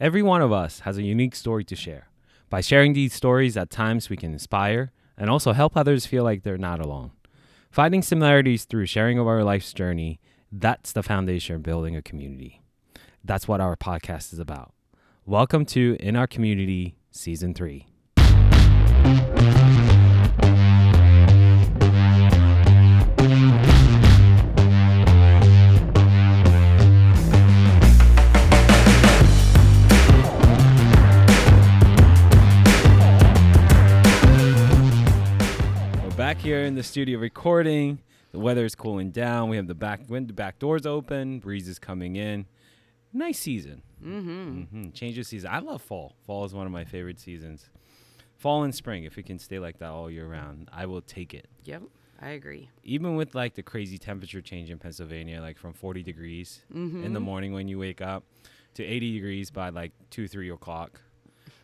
Every one of us has a unique story to share. By sharing these stories, at times we can inspire and also help others feel like they're not alone. Finding similarities through sharing of our life's journey, that's the foundation of building a community. That's what our podcast is about. Welcome to In Our Community Season 3. Back here in the studio recording. The weather is cooling down. We have the back window, back doors open. Breeze is coming in. Nice season. Mm-hmm. hmm Change of season. I love fall. Fall is one of my favorite seasons. Fall and spring, if it can stay like that all year round, I will take it. Yep, I agree. Even with like the crazy temperature change in Pennsylvania, like from 40 degrees in the morning when you wake up to 80 degrees by like 2, 3 o'clock,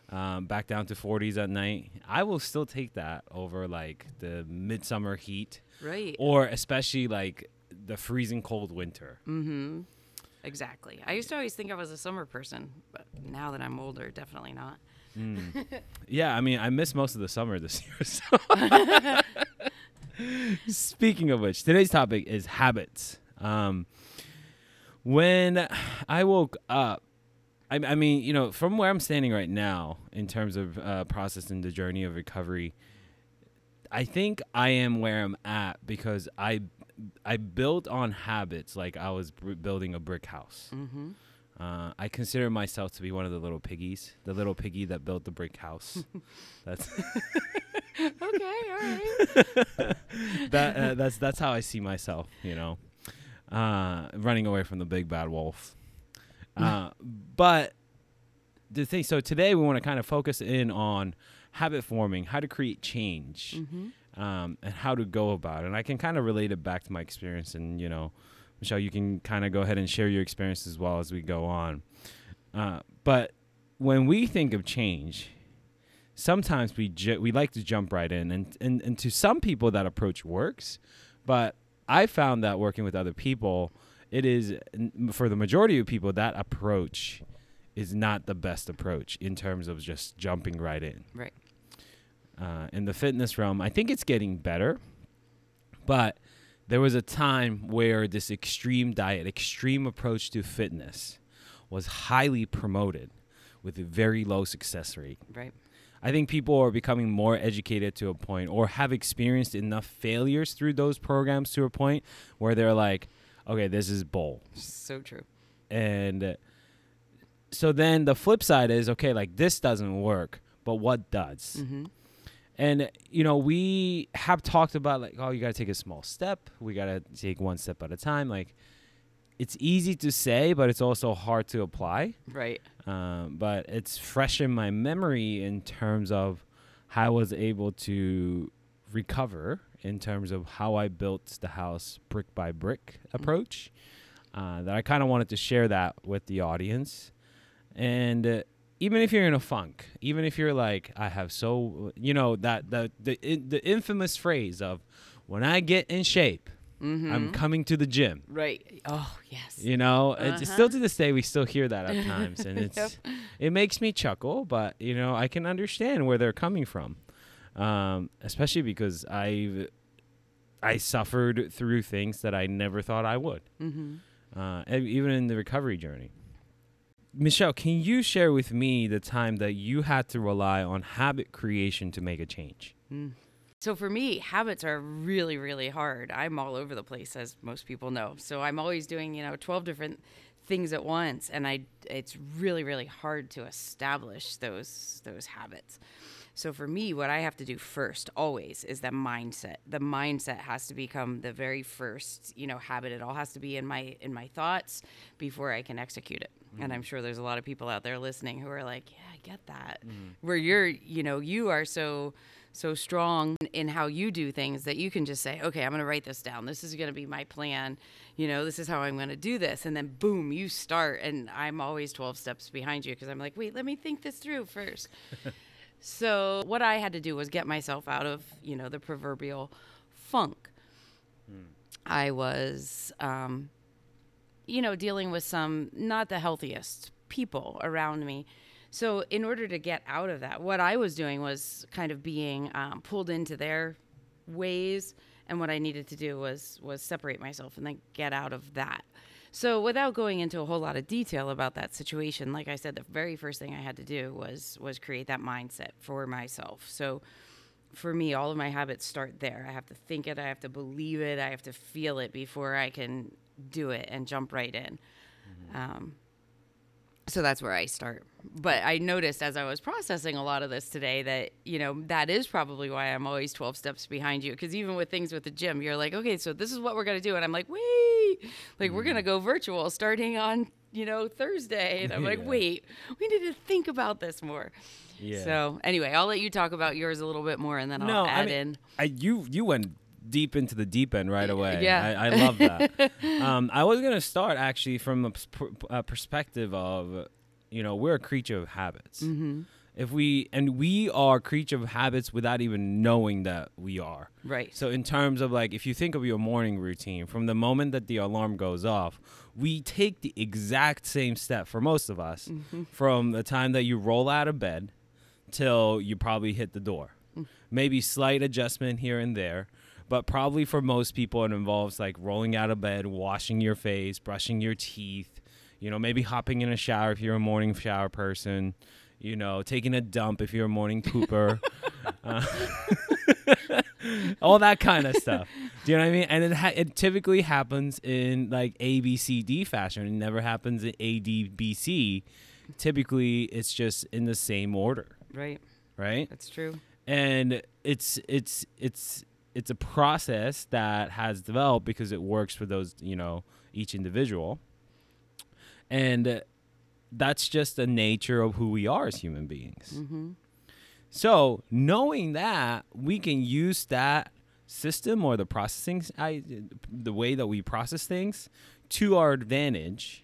um, back down to 40s at night, I will still take that over like the midsummer heat Right. or especially like the freezing cold winter. Mm-hmm. Exactly. I used to always think I was a summer person, but now that I'm older, definitely not. Yeah, I mean, I missed most of the summer this year. So. Speaking of which, today's topic is habits. Um, when I woke up, I, I mean, you know, from where I'm standing right now in terms of uh, processing the journey of recovery, I think I am where I'm at because I I built on habits like I was br- building a brick house. Mm-hmm. Uh, I consider myself to be one of the little piggies, the little piggy that built the brick house. That's Okay, all right. that. Uh, that's that's how I see myself. You know, uh, running away from the big bad wolf. Uh, but the thing. So today we want to kind of focus in on habit forming, how to create change, Mm-hmm. um, and how to go about it. And I can kind of relate it back to my experience. And you know, Michelle, you can kind of go ahead and share your experience as well as we go on. Uh, but when we think of change, sometimes we ju- we like to jump right in, and, and and to some people that approach works, but I found that working with other people, it is for the majority of people that approach is not the best approach in terms of just jumping right in Right. uh, in the fitness realm. I think it's getting better, but there was a time where this extreme diet, extreme approach to fitness was highly promoted with a very low success rate. Right. I think people are becoming more educated to a point or have experienced enough failures through those programs to a point where they're like, okay, this is bull. So true. And uh, so then the flip side is, okay, like this doesn't work, but what does? Mm-hmm. And you know, we have talked about like, oh, you gotta take a small step. We gotta take one step at a time. Like, it's easy to say, but it's also hard to apply. Right. Um, but it's fresh in my memory in terms of how I was able to recover in terms of how I built the house brick by brick approach. Uh, that I kind of wanted to share that with the audience. And uh, even if you're in a funk, even if you're like, I have so, you know, that the the in, the infamous phrase of, when I get in shape, Mm-hmm. I'm coming to the gym. right. Oh, yes. You know, it's Uh-huh. still to this day we still hear that at times, and it's Yep. it makes me chuckle, but you know I can understand where they're coming from, um, especially because I've I suffered through things that I never thought I would, Mm-hmm. uh, even in the recovery journey. Michelle, can you share with me the time that you had to rely on habit creation to make a change? Mm. So for me, habits are really, really hard. I'm all over the place, as most people know. So I'm always doing, you know, 12 different things at once, and I it's really, really hard to establish those those habits. So for me, what I have to do first, always, is the mindset. The mindset has to become the very first, you know, habit. It all has to be in my in my thoughts before I can execute it. And I'm mm. sure there's a lot of people out there listening who are like, "Yeah, I get that." Mm. Where you're, you know, you are so so strong in how you do things that you can just say, okay, I'm going to write this down. This is going to be my plan. You know, this is how I'm going to do this. And then boom, you start. And I'm always 12 steps behind you because I'm like, wait, let me think this through first. so what I had to do was get myself out of, you know, the proverbial funk. I was, um, you know, dealing with some not the healthiest people around me. So, in order to get out of that, what I was doing was kind of being um, pulled into their ways, and what I needed to do was was separate myself and then get out of that. So, without going into a whole lot of detail about that situation, like I said, the very first thing I had to do was was create that mindset for myself. So, for me, all of my habits start there. I have to think it, I have to believe it, I have to feel it before I can do it and jump right in. Um, so that's where I start. But I noticed as I was processing a lot of this today that, you know, that is probably why I'm always 12 steps behind you. Because even with things with the gym, you're like, okay, so this is what we're going to do. And I'm like, wait, like we're going to go virtual starting on, you know, Thursday. And I'm like, Yeah. wait, we need to think about this more. Yeah. So anyway, I'll let you talk about yours a little bit more and then I'll no, add I mean, in. I you you went deep into the deep end right away. yeah. I, I love that. um, I was gonna start actually from a, pers- a perspective of, you know, we're a creature of habits. Mm-hmm. If we and we are a creature of habits without even knowing that we are. Right. So in terms of like, if you think of your morning routine, from the moment that the alarm goes off, we take the exact same step for most of us, Mm-hmm. from the time that you roll out of bed till you probably hit the door. Maybe slight adjustment here and there, but probably for most people it involves like rolling out of bed, washing your face, brushing your teeth, you know, maybe hopping in a shower if you're a morning shower person, you know, taking a dump if you're a morning pooper. uh, all that kind of stuff. Do you know what I mean? And it ha- it typically happens in like A B C D fashion. It never happens in A D B C. Typically, it's just in the same order, Right. right? That's true. And it's it's it's it's a process that has developed because it works for those you know each individual, and uh, that's just the nature of who we are as human beings. Mm-hmm. So knowing that, we can use that system or the processing, I, the way that we process things, to our advantage,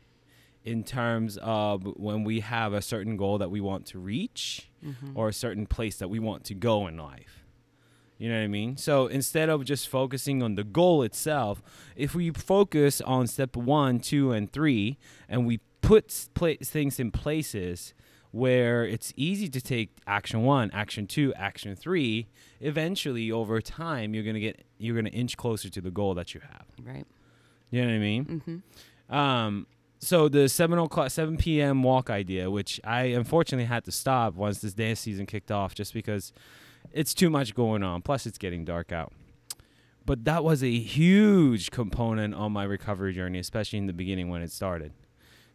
in terms of when we have a certain goal that we want to reach, or a certain place that we want to go in life. You know what I mean? So instead of just focusing on the goal itself, if we focus on step one, two, and three, and we put s- pla- things in places where it's easy to take action one, action two, action three, eventually over time you're gonna get you're gonna inch closer to the goal that you have. Right. You know what I mean? Mm-hmm. Um, so the seven o'clock, seven p.m. walk idea, which I unfortunately had to stop once this dance season kicked off, just because it's too much going on. Plus, it's getting dark out. But that was a huge component on my recovery journey, especially in the beginning when it started,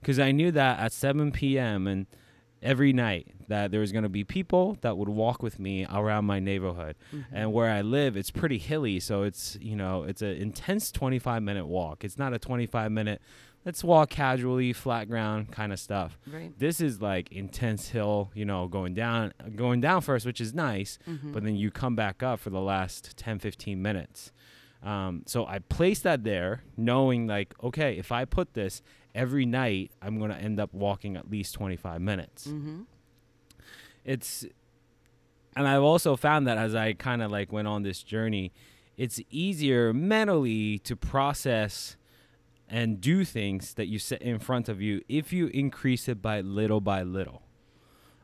because I knew that at seven p.m. and every night that there was going to be people that would walk with me around my neighborhood and where i live it's pretty hilly so it's you know it's an intense 25 minute walk it's not a 25 minute let's walk casually flat ground kind of stuff Right. this is like intense hill you know going down going down first which is nice Mm-hmm. but then you come back up for the last 10 15 minutes um, so i placed that there knowing like okay if i put this every night i'm going to end up walking at least 25 minutes Mm-hmm. it's and I've also found that as I kind of like went on this journey, it's easier mentally to process and do things that you set in front of you if you increase it by little by little.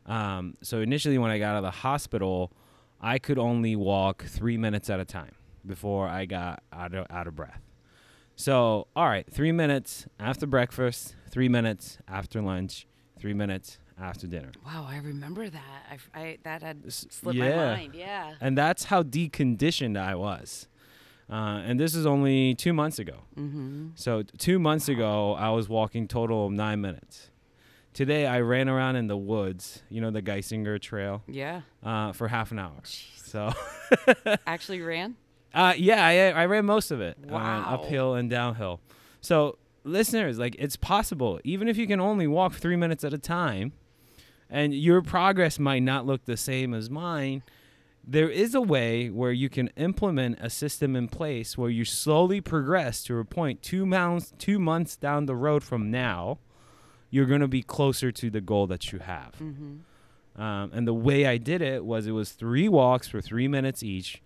Um, so initially, when I got out of the hospital, I could only walk three minutes at a time before I got out of, out of breath. So, all right, three minutes after breakfast, three minutes after lunch, three minutes after dinner. Wow, I remember that. I, I that had slipped my yeah. mind. Yeah. and that's how deconditioned I was. Uh, and this is only two months ago. Mm-hmm. So two months ago, I was walking total of nine minutes. Today, I ran around in the woods, you know, the Geisinger Trail, Yeah. uh, for half an hour. So, Actually ran. Uh, yeah, I, I ran most of it, uh, Wow. uphill and downhill. So, listeners, like, it's possible, even if you can only walk three minutes at a time, and your progress might not look the same as mine, there is a way where you can implement a system in place where you slowly progress to a point two months two months down the road from now, you're gonna be closer to the goal that you have. Mm-hmm. Um, and the way I did it was it was three walks for three minutes each,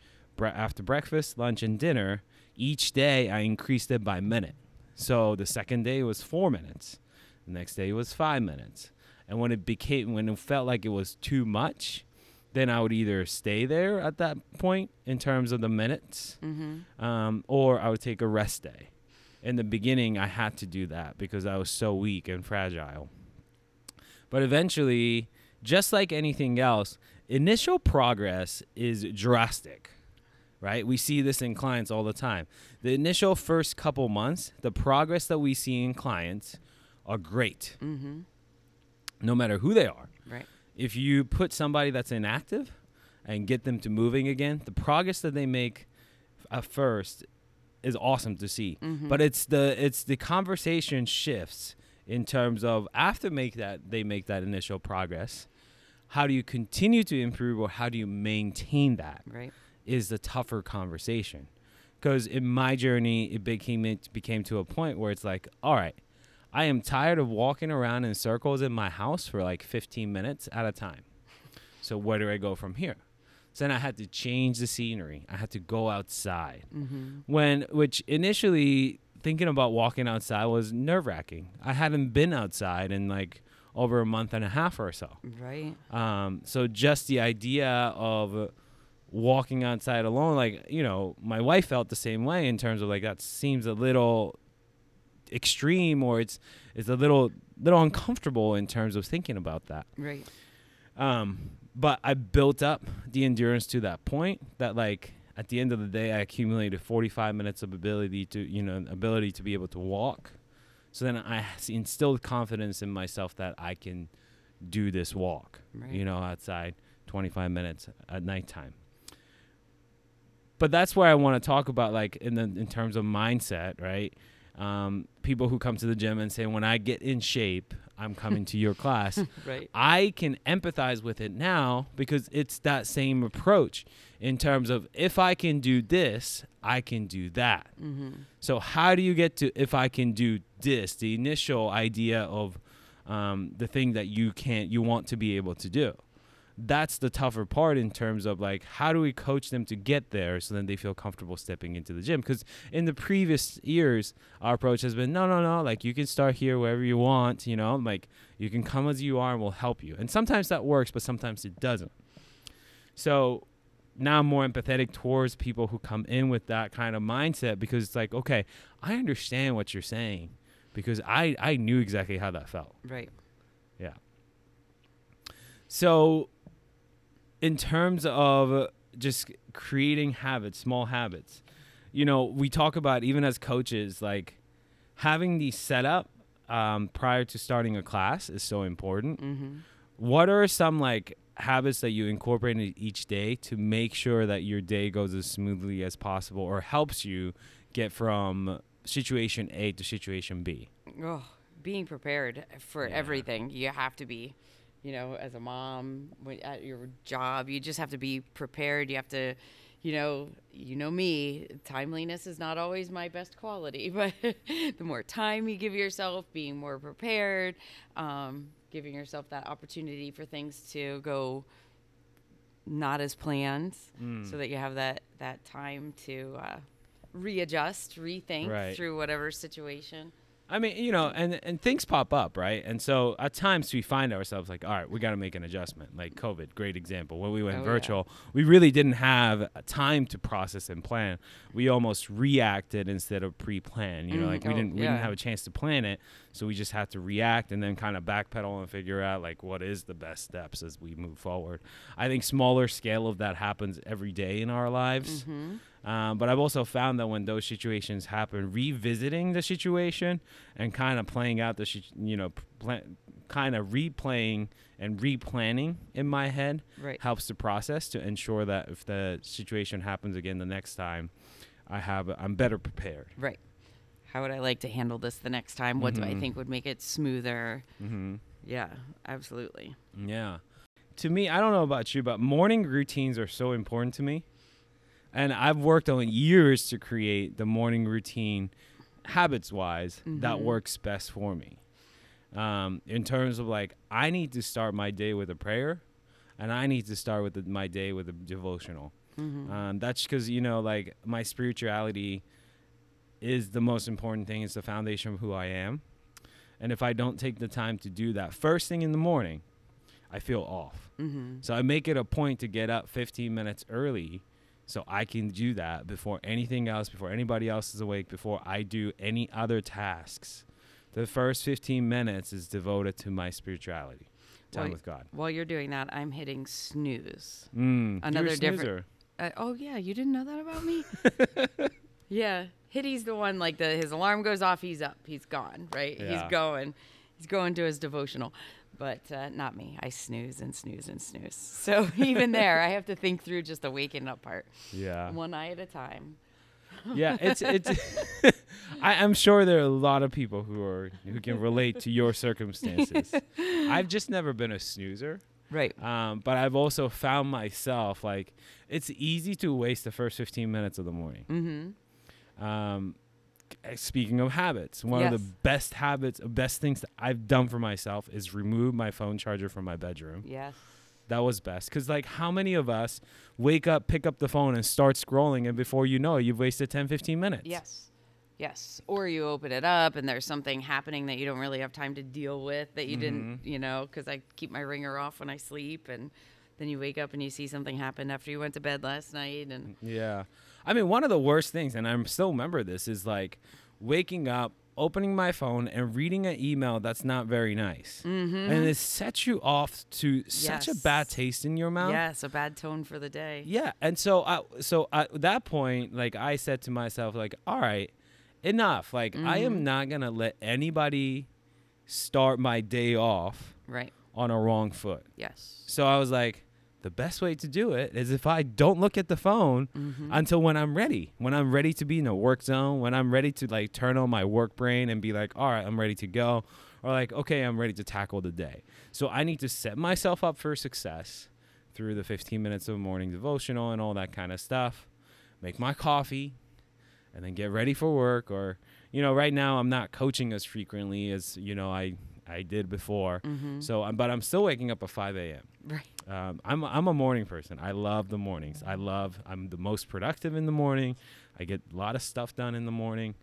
after breakfast, lunch, and dinner. Each day I increased it by minute. So the second day was four minutes. The next day was five minutes. And when it became, when it felt like it was too much, then I would either stay there at that point in terms of the minutes, Mm-hmm. um, or I would take a rest day. In the beginning, I had to do that because I was so weak and fragile. But eventually, just like anything else, initial progress is drastic, right? We see this in clients all the time. The initial first couple months, the progress that we see in clients are great, Mm-hmm. no matter who they are. Right. If you put somebody that's inactive and get them to moving again, the progress that they make at first is awesome to see. Mhm. But it's the it's the conversation shifts in terms of after make that they make that initial progress, how do you continue to improve or how do you maintain that Right. Is the tougher conversation. Because in my journey, it became it became to a point where it's like, all right, I am tired of walking around in circles in my house for like 15 minutes at a time. So where do I go from here? So then I had to change the scenery. I had to go outside. Mm-hmm. When which initially thinking about walking outside was nerve wracking. I hadn't been outside in like over a month and a half or so. Right. Um, so just the idea of walking outside alone, like you know, my wife felt the same way in terms of like that seems a little extreme or it's it's a little little uncomfortable in terms of thinking about that. Right. Um, but I built up the endurance to that point that like at the end of the day I accumulated 45 minutes of ability to you know ability to be able to walk. So then i instilled confidence in myself that I can do this walk, Right. you know, outside 25 minutes at nighttime. But that's where I want to talk about like in the in terms of mindset, right? Um, people who come to the gym and say when I get in shape, I'm coming to your class. Right. I can empathize with it now because it's that same approach in terms of if I can do this, I can do that. Mm-hmm. So how do you get to if I can do this? The initial idea of um, the thing that you can't, you want to be able to do. That's the tougher part in terms of like how do we coach them to get there so then they feel comfortable stepping into the gym? Because in the previous years, our approach has been no, no, no. Like you can start here wherever you want. You know, like you can come as you are and we'll help you. And sometimes that works, but sometimes it doesn't. So now I'm more empathetic towards people who come in with that kind of mindset because it's like, okay, I understand what you're saying because I, I knew exactly how that felt. Right. Yeah so, in terms of just creating habits, small habits, you know, we talk about even as coaches, like having the setup um, prior to starting a class is so important. Mm-hmm. What are some like habits that you incorporate in each day to make sure that your day goes as smoothly as possible or helps you get from situation A to situation B? Oh, being prepared for Yeah. everything. You have to be, you know, as a mom when- at your job, you just have to be prepared. You have to, you know, you know me. Timeliness is not always my best quality, but the more time you give yourself, being more prepared, um, giving yourself that opportunity for things to go not as planned, Mm. so that you have that that time to uh, readjust, rethink Right. through whatever situation. I mean, you know, and and things pop up, right? And so at times we find ourselves like, all right, we got to make an adjustment. Like COVID, great example. When we went Oh, yeah. virtual, we really didn't have a time to process and plan. We almost reacted instead of pre-plan. You know, Mm, like we oh, didn't we didn't have a chance to plan it, so we just had to react and then kind of backpedal and figure out like what is the best steps as we move forward. I think smaller scale of that happens every day in our lives. Mm-hmm. Um, but I've also found that when those situations happen, revisiting the situation and kind of playing out the, shi- you know, plan, kind of replaying and replanning in my head Right. helps the process to ensure that if the situation happens again the next time, I have I'm better prepared. Right. How would I like to handle this the next time? What do I Mhm. think would make it smoother? Mm-hmm. Yeah, absolutely. Yeah. To me, I don't know about you, but morning routines are so important to me. And I've worked on years to create the morning routine habits wise that Mhm. works best for me. Um, in terms of like, I need to start my day with a prayer and I need to start with the, my day with a devotional. Mm-hmm. Um, that's because, you know, like my spirituality is the most important thing, it's the foundation of who I am. And if I don't take the time to do that first thing in the morning, I feel off. Mm-hmm. So I make it a point to get up 15 minutes early so I can do that before anything else, before anybody else is awake, before I do any other tasks. The first 15 minutes is devoted to my spirituality, time Well, with God. While you're doing that, I'm hitting snooze. Mm, Another different-. Uh, oh yeah, you didn't know that about me? yeah, Hidi's the one like the his alarm goes off, he's up, he's gone, right? Yeah. He's going, he's going to his devotional, but uh, not me. I snooze and snooze and snooze. So even there, I have to think through just the waking up part, Yeah. one eye at a time. yeah, it's it's. I, I'm sure there are a lot of people who are who can relate to your circumstances. I've just never been a snoozer, Right. um, but I've also found myself like it's easy to waste the first 15 minutes of the morning. Mm-hmm. Um, Eh, speaking of habits, one of the best habits, best things that I've done for myself is remove my phone charger from my bedroom. Yes. That was best because like how many of us wake up, pick up the phone, and start scrolling, and before you know it, you've wasted 10, 15 minutes. Yes. Yes. Or you open it up and there's something happening that you don't really have time to deal with that you didn't, mm-hmm. you know, because I keep my ringer off when I sleep. And then you wake up and you see something happen after you went to bed last night. And Yeah. I mean, one of the worst things, and I still remember this, is like waking up, opening my phone, and reading an email that's not very nice. Mm-hmm. And it sets you off to such a bad taste in your mouth. yes, a bad tone for the day. Yeah. And so, I, so at that point, like I said to myself, like, all right, enough. Like, I Mm-hmm. am not going to let anybody start my day off Right. on a wrong foot. Yes. So I was like, the best way to do it is if I don't look at the phone Mm-hmm. until when I'm ready. When I'm ready to be in a work zone, when I'm ready to like turn on my work brain and be like, all right, I'm ready to go. Or like, okay, I'm ready to tackle the day. So I need to set myself up for success through the 15 minutes of morning devotional and all that kind of stuff. Make my coffee and then get ready for work. Or, you know, right now I'm not coaching as frequently as, you know, I, I did before. Mm-hmm. So, um, but I'm still waking up at 5 a.m. Right. Um, I'm I'm a morning person. I love the mornings. I love. I'm the most productive in the morning. I get a lot of stuff done in the morning.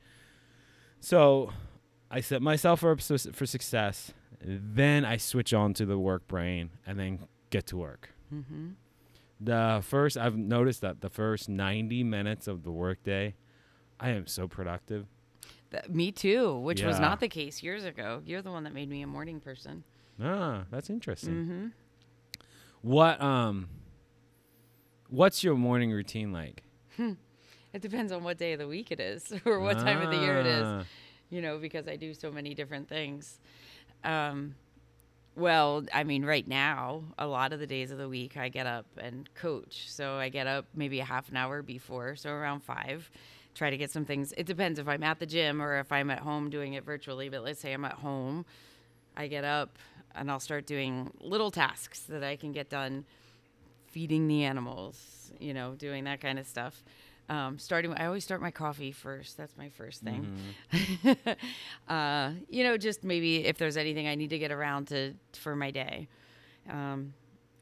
So, I set myself up for, success. Then I switch on to the work brain and then get to work. Mm-hmm. The first I've noticed that the first 90 minutes of the workday, I am so productive. Th- me too, which was not the case years ago. You're the one that made me a morning person. Ah, that's interesting. Mm-hmm. What um what's your morning routine like? It depends on what day of the week it is or what time of the year it is. Ah. you know, because I do so many different things. Um, well, I mean, right now, a lot of the days of the week, I get up and coach. So I get up maybe a half an hour before, so around five, try to get some things. It depends if I'm at the gym or if I'm at home doing it virtually. But let's say I'm at home, I get up and I'll start doing little tasks that I can get done feeding the animals, you know, doing that kind of stuff. Um, starting, I always start my coffee first. That's my first thing. uh, you know, just maybe if there's anything I need to get around to for my day, um,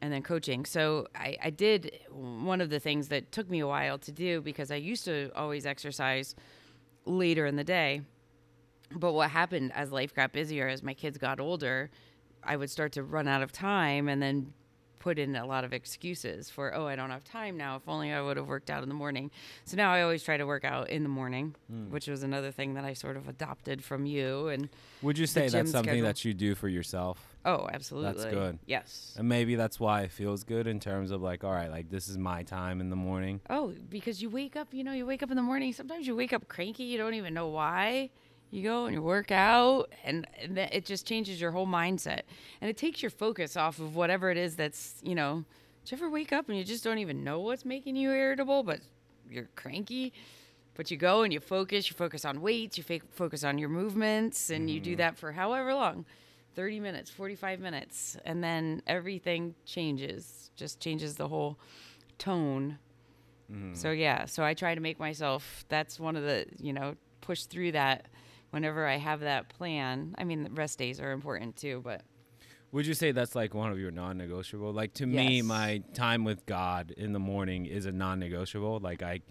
and then coaching. So I, I did one of the things that took me a while to do because I used to always exercise later in the day. But what happened as life got busier, as my kids got older, I would start to run out of time and then put in a lot of excuses for, oh, I don't have time now. If only I would have worked out in the morning. So now I always try to work out in the morning, hmm. which was another thing that I sort of adopted from you. And Would you say that's something schedule. that you do for yourself? oh, absolutely. That's good. Yes. And maybe that's why it feels good in terms of like, all right, like this is my time in the morning. Oh, because you wake up, you know, you wake up in the morning. Sometimes you wake up cranky. You don't even know why. You go and you work out, and, and it just changes your whole mindset. And it takes your focus off of whatever it is that's, you know, do you ever wake up and you just don't even know what's making you irritable, but you're cranky? But you go and you focus, you focus on weights, you focus on your movements, and you do mm-hmm. that for however long 30 minutes, 45 minutes. And then everything changes, just changes the whole tone. Mm-hmm. So yeah, so I try to make myself. That's one of the you know push through that whenever I have that plan. I mean, the rest days are important too, but Would you say that's like one of your non-negotiable? Like to me, my time with God in the morning is a non-negotiable. Like I,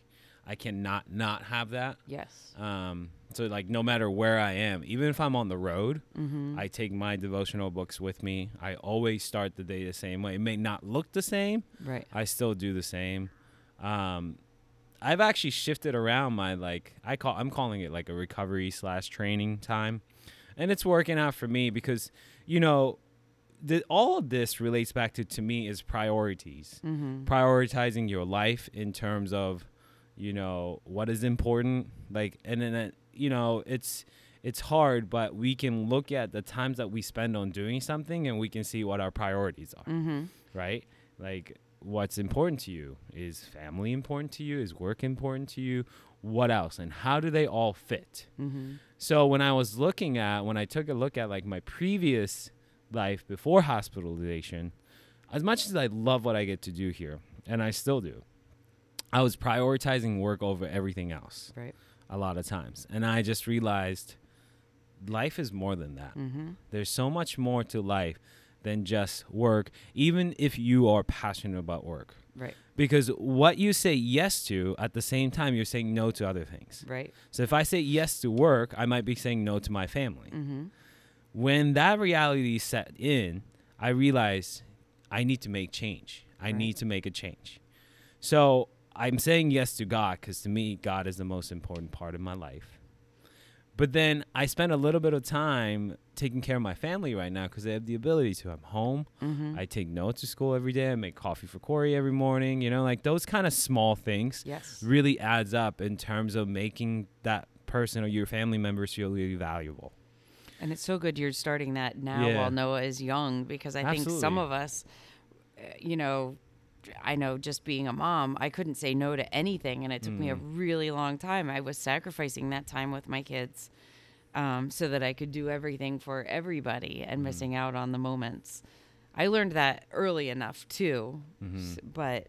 I cannot not have that. Yes. Um, so like no matter where I am, even if I'm on the road, Mm-hmm. I take my devotional books with me. I always start the day the same way. It may not look the same. Right. I still do the same. Um, I've actually shifted around my like I call I'm calling it like a recovery slash training time, and it's working out for me because you know, the, all of this relates back to to me is priorities. Mm-hmm. prioritizing your life in terms of you know what is important. Like and then it, you know it's it's hard but we can look at the times that we spend on doing something and we can see what our priorities are. Mm-hmm. right? Like what's important to you is family important to you is work important to you what else and how do they all fit Mm-hmm. so when I was looking at when I took a look at like my previous life before hospitalization, as much as I love what I get to do here, and I still do, I was prioritizing work over everything else Right. a lot of times. And I just realized life is more than that. Mm-hmm. There's so much more to life than just work, even if you are passionate about work. Right. Because what you say yes to, at the same time, you're saying no to other things. Right. So if I say yes to work, I might be saying no to my family. Mm-hmm. When that reality set in, I realized I need to make change. I Right. need to make a change. So I'm saying yes to God because to me, God is the most important part of my life. But then I spend a little bit of time taking care of my family right now because they have the ability to. I'm home. Mm-hmm. I take notes to school every day. I make coffee for Corey every morning. You know, like those kind of small things yes. really adds up in terms of making that person or your family members feel really valuable. And it's so good you're starting that now Yeah. while Noah is young because I think some of us, uh, you know, I know just being a mom, I couldn't say no to anything. And it took me a Mm. really long time. I was sacrificing that time with my kids um, so that I could do everything for everybody and Mm. missing out on the moments. I learned that early enough too. s- But.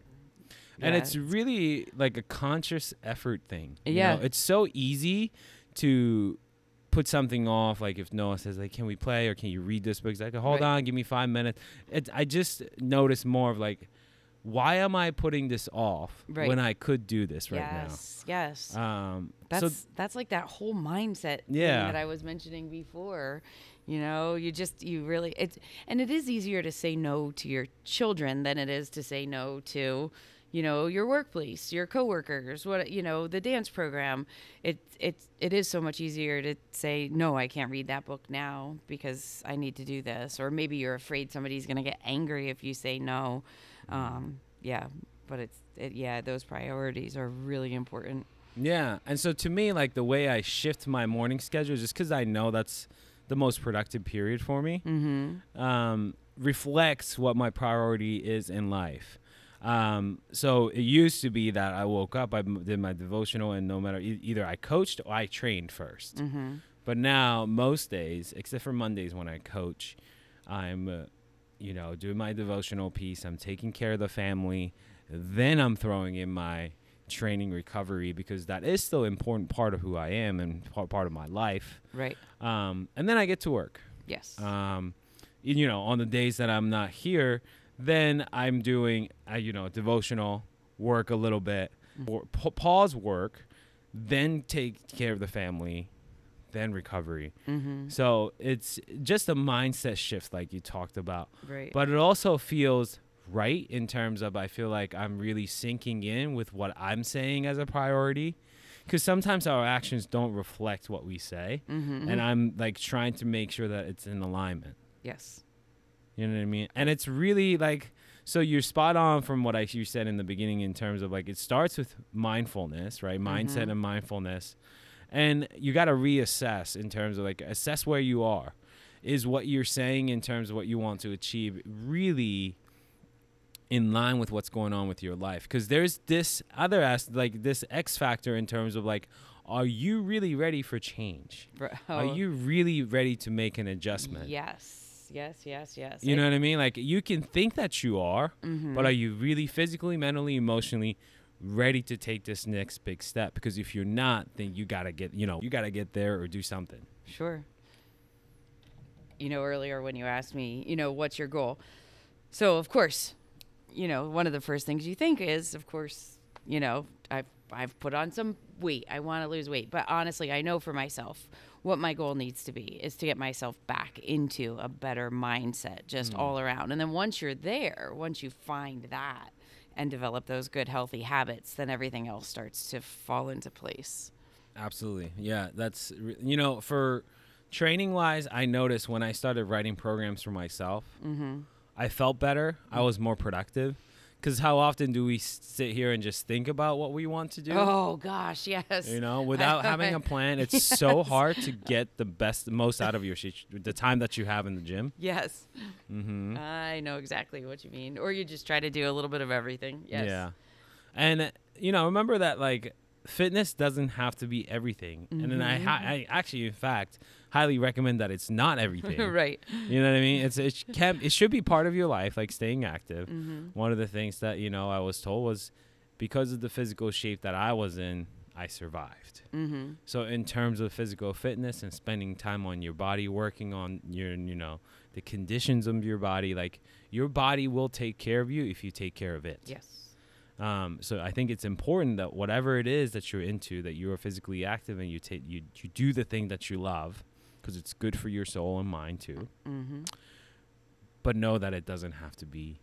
and it's really like a conscious effort thing. you Yeah. know? it's so easy to put something off. Like if Noah says, "Like, can we play or can you read this book?" Like, "Hold Right. on, give me five minutes." It, I just notice more of like, why am I putting this off Right. when I could do this right now? yes, yes. Um, That's so that's like that whole mindset thing Yeah. that I was mentioning before. You know, you just you really it's and it is easier to say no to your children than it is to say no to, you know, your workplace, your coworkers, what you know, the dance program. It it it is so much easier to say no, I can't read that book now because I need to do this, or maybe you're afraid somebody's gonna get angry if you say no. Um, yeah, but it's it, yeah, those priorities are really important. Yeah, and so to me, like the way I shift my morning schedule, just because I know that's the most productive period for me, Mm-hmm. um, reflects what my priority is in life. Um, so it used to be that I woke up, I did my devotional, and no matter e- either I coached or I trained 1st Mm-hmm. But now most days, except for Mondays when I coach, I'm, uh, you know, doing my devotional piece. I'm taking care of the family. Then I'm throwing in my training recovery because that is still an important part of who I am and part part of my life. Right. Um, and then I get to work. Yes. Um, you know, on the days that I'm not here, then I'm doing, uh, you know, devotional work a little bit, or pa- pause work, then take care of the family, then recovery. mm-hmm. So it's just a mindset shift, like you talked about. Right. But it also feels right in terms of I feel like I'm really sinking in with what I'm saying as a priority. Because sometimes our actions don't reflect what we say. mm-hmm. And I'm like trying to make sure that it's in alignment. yes. You know what I mean? And it's really like so you're spot on from what I you said in the beginning in terms of like it starts with mindfulness, right? Mindset Mhm. and mindfulness. And you got to reassess in terms of like assess where you are. Is what you're saying in terms of what you want to achieve really in line with what's going on with your life? Cuz there's this other as like this X factor in terms of like are you really ready for change? Are you really ready to make an adjustment? Yes. Yes. Yes. Yes. You know what I mean? Like you can think that you are, Mm-hmm. but are you really physically, mentally, emotionally ready to take this next big step? Because if you're not, then you gotta get, you know, you gotta get there or do something. Sure. You know, earlier when you asked me, you know, what's your goal? So, of course, you know, one of the first things you think is, of course, you know, I've put on some weight. I want to lose weight, but honestly, I know for myself what my goal needs to be is to get myself back into a better mindset just Mm. all around. And then once you're there, once you find that and develop those good healthy habits, then everything else starts to fall into place. Absolutely. Yeah, that's you know, for training wise, I noticed when I started writing programs for myself, Mm-hmm. I felt better. I was more productive. Cuz how often do we sit here and just think about what we want to do? Oh gosh, yes. You know, without having a plan, it's so hard to get the best, most out of your the time that you have in the gym. Yes. Mm-hmm. I know exactly what you mean. Or you just try to do a little bit of everything. Yes. Yeah. And you know, remember that like fitness doesn't have to be everything. And then I, ha- I actually, in fact, highly recommend that it's not everything. right. You know what I mean? It's it can it should be part of your life, like staying active. Mm-hmm. One of the things that you know I was told was because of the physical shape that I was in, I survived. Mm-hmm. So in terms of physical fitness and spending time on your body, working on your you know the conditions of your body, like your body will take care of you if you take care of it. Yes. Um, so I think it's important that whatever it is that you're into, that you are physically active and you take you you do the thing that you love, because it's good for your soul and mind too. Mm-hmm. But know that it doesn't have to be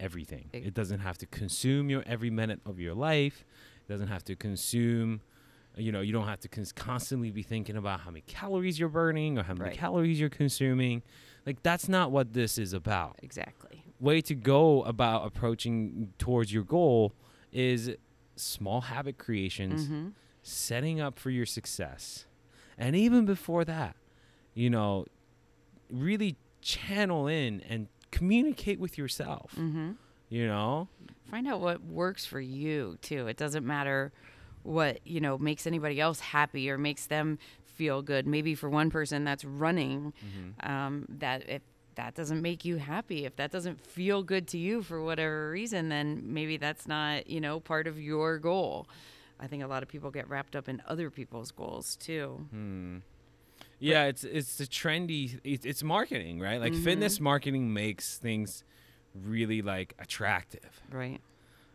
everything. Ex- It doesn't have to consume your every minute of your life. It doesn't have to consume. You know, you don't have to cons- constantly be thinking about how many calories you're burning or how many Right. calories you're consuming. Like that's not what this is about. Exactly. Way to go about approaching towards your goal is small habit creations, Mm-hmm. setting up for your success. And even before that, you know, really channel in and communicate with yourself, Mm-hmm. you know? Find out what works for you too. It doesn't matter what you know makes anybody else happy or makes them feel good. Maybe for one person that's running, um, that if that doesn't make you happy, if that doesn't feel good to you for whatever reason, then maybe that's not you know part of your goal. I think a lot of people get wrapped up in other people's goals too. Hmm. Yeah, it's it's the trendy. It's, it's marketing, right? Like fitness marketing makes things really like attractive. Right.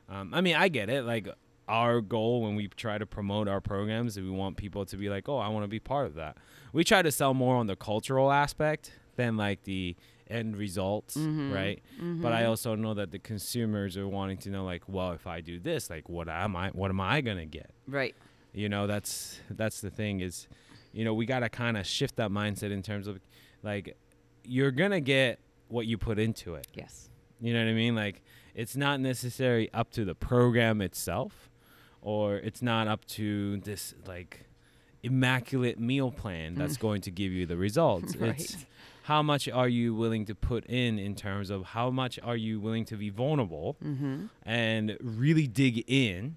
Um, I mean, I get it. Like our goal when we try to promote our programs, is we want people to be like, "Oh, I want to be part of that." We try to sell more on the cultural aspect than like the end results, mm-hmm. right? Mm-hmm. But I also know that the consumers are wanting to know, like, well, if I do this, like, what am I? What am I gonna get? Right. You know, that's that's the thing is, you know, we gotta kind of shift that mindset in terms of, like, you're gonna get what you put into it. Yes. You know what I mean? Like it's not necessarily up to the program itself or it's not up to this like immaculate meal plan that's mm. going to give you the results. It's Right. How much are you willing to put in in terms of how much are you willing to be vulnerable Mm-hmm. and really dig in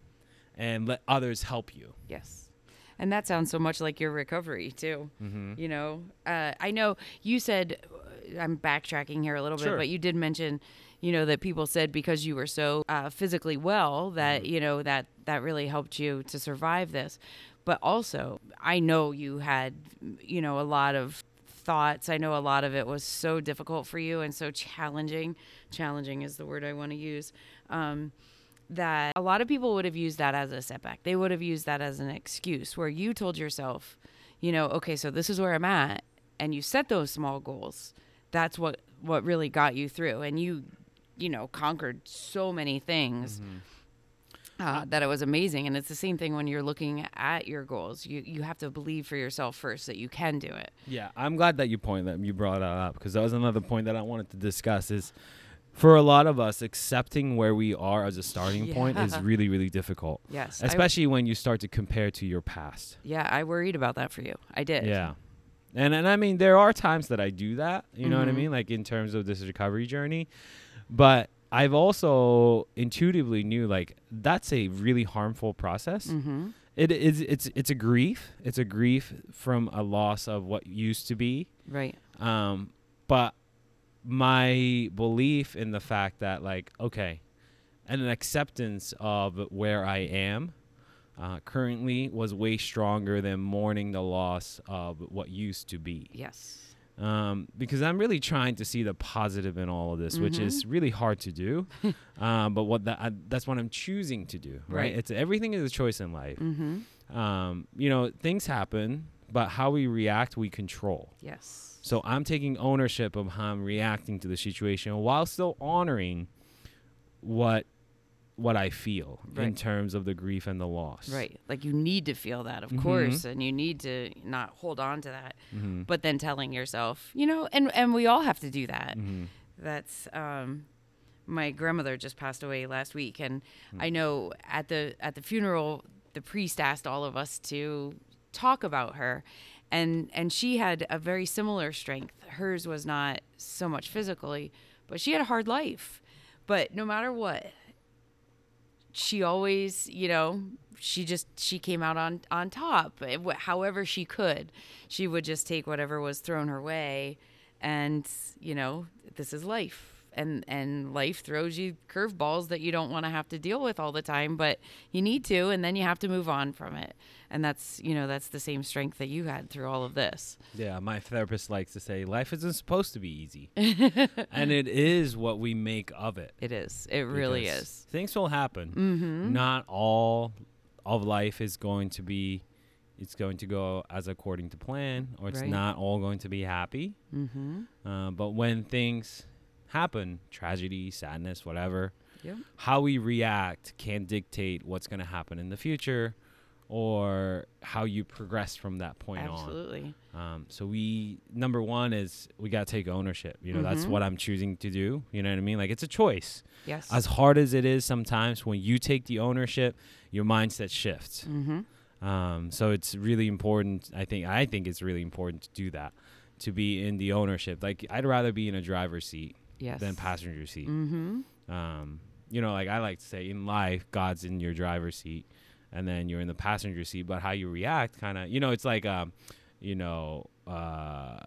and let others help you. Yes. And that sounds so much like your recovery too. Mm-hmm. You know, uh, I know you said uh, I'm backtracking here a little Sure. bit, but you did mention, you know, that people said because you were so uh, physically well that Mm-hmm. you know that that really helped you to survive this. But also, I know you had, you know, a lot of thoughts. I know a lot of it was so difficult for you and so challenging. Challenging is the word I want to use. Um, that a lot of people would have used that as a setback. They would have used that as an excuse where you told yourself, you know, okay, so this is where I'm at and you set those small goals. That's what what really got you through and you you know, conquered so many things. Uh, that it was amazing, and it's the same thing when you're looking at your goals. You you have to believe for yourself first that you can do it. Yeah, I'm glad that you point that you brought that up because that was another point that I wanted to discuss is for a lot of us accepting where we are as a starting point is really really difficult. Yes, Especially when you start to compare to your past. yeah, I worried about that for you. I did. Yeah. And and I mean there are times that I do that, you know what I Mhm. mean? Like in terms of this recovery journey. But I've also intuitively knew like that's a really harmful process. Mm-hmm. It is it's it's a grief. It's a grief from a loss of what used to be. Right. Um, but my belief in the fact that like okay, and an acceptance of where I am uh, currently was way stronger than mourning the loss of what used to be. Yes. Um, because I'm really trying to see the positive in all of this, which is really hard to do. um, but what that I, that's what I'm choosing to do, right? Right. It's everything is a choice in life. Mm-hmm. Um, you know, things happen, but how we react, we control. Yes. So I'm taking ownership of how I'm reacting to the situation while still honoring what what I feel in terms of the grief and the loss. Right. Like you need to feel that, of Mhm. course, and you need to not hold on to that. Mhm. But then telling yourself, you know, and and we all have to do that. Mhm. That's um my grandmother just passed away last week and Hmm. I know at the at the funeral the priest asked all of us to talk about her and and she had a very similar strength. Hers was not so much physically, but she had a hard life. But no matter what, she always, you know, she just she came out on on top. eh, However she could, she would just take whatever was thrown her way, and you know, this is life. And and life throws you curveballs that you don't want to have to deal with all the time, but you need to, and then you have to move on from it. And that's you know that's the same strength that you had through all of this. Yeah, my therapist likes to say life isn't supposed to be easy. and it is what we make of it. It is. It really is. Things will happen. Mm-hmm. Not all of life is going to be it's going to go as according to plan or it's Right. not all going to be happy. Mm-hmm. Uh, but when things happen, tragedy, sadness, whatever, Yep. how we react can dictate what's going to happen in the future or how you progress from that point on. Absolutely. Um, so we number one is we got to take ownership. You know, that's Mhm. what I'm choosing to do. You know what I mean? Like it's a choice. Yes. As hard as it is sometimes, when you take the ownership, your mindset shifts. mm-hmm. Um, so it's really important. I think I think it's really important to do that, to be in the ownership. Like I'd rather be in a driver's seat Yes. than passenger seat. Mm-hmm. Um, you know, like I like to say, in life, God's in your driver's seat, and then you're in the passenger seat. But how you react, kind of, you know, it's like, um, you know, uh,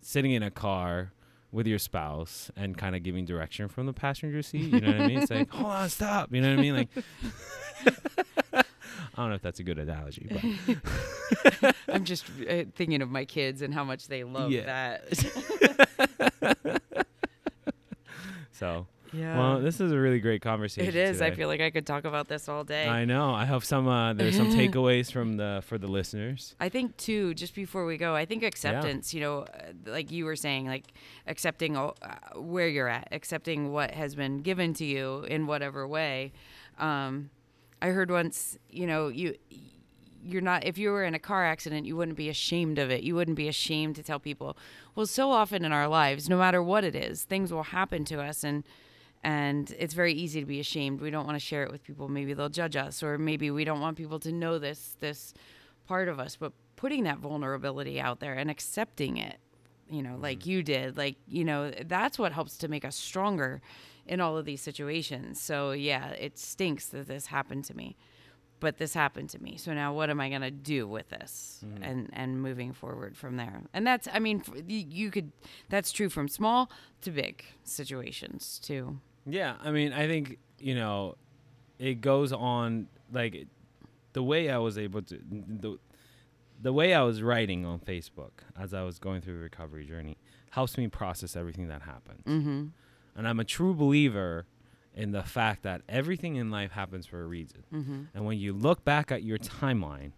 sitting in a car with your spouse and kind of giving direction from the passenger seat. You know what I mean? It's like, hold on, stop. You know what I mean? Like, I don't know if that's a good analogy, but I'm just uh, thinking of my kids and how much they love Yeah. that. so. Yeah. Well, this is a really great conversation. it is. I feel like I could talk about this all day. I know. I hope some uh, there's some takeaways from the for the listeners. I think too, just before we go, I think acceptance. You know, uh, like you were saying, like accepting uh, where you're at, accepting what has been given to you in whatever way. Um, I heard once, you know, you you're not if you were in a car accident, you wouldn't be ashamed of it. You wouldn't be ashamed to tell people. Well, so often in our lives, no matter what it is, things will happen to us and and it's very easy to be ashamed. We don't want to share it with people. Maybe they'll judge us or maybe we don't want people to know this this part of us, but putting that vulnerability out there and accepting it, you know, like mm-hmm. you did, like, you know, that's what helps to make us stronger in all of these situations. So, yeah, it stinks that this happened to me. But this happened to me. So now what am I going to do with this mm-hmm. and and moving forward from there? And that's I mean you could that's true from small to big situations too. Yeah, I mean, I think you know, it goes on like the way I was able to the the way I was writing on Facebook as I was going through the recovery journey helps me process everything that happened. Mhm. And I'm a true believer in the fact that everything in life happens for a reason. Mhm. And when you look back at your timeline,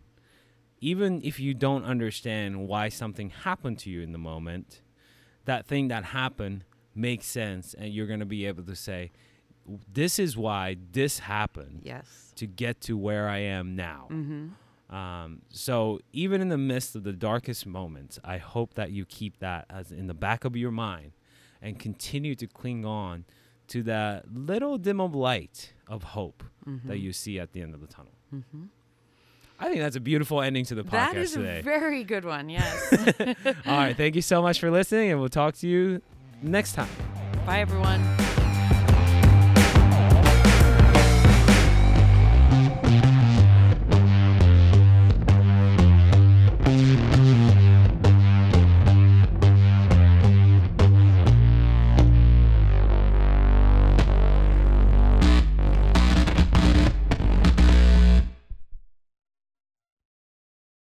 even if you don't understand why something happened to you in the moment, that thing that happened makes sense. And you're going to be able to say, this is why this happened Yes. to get to where I am now. Mhm. Um, so even in the midst of the darkest moments, I hope that you keep that as in the back of your mind and continue to cling on to that little dim of light of hope that you see at the end of the tunnel. Mhm. I think that's a beautiful ending to the podcast That is today. a very good one. Yes. All right, thank you so much for listening, and we'll talk to you next time. Bye everyone.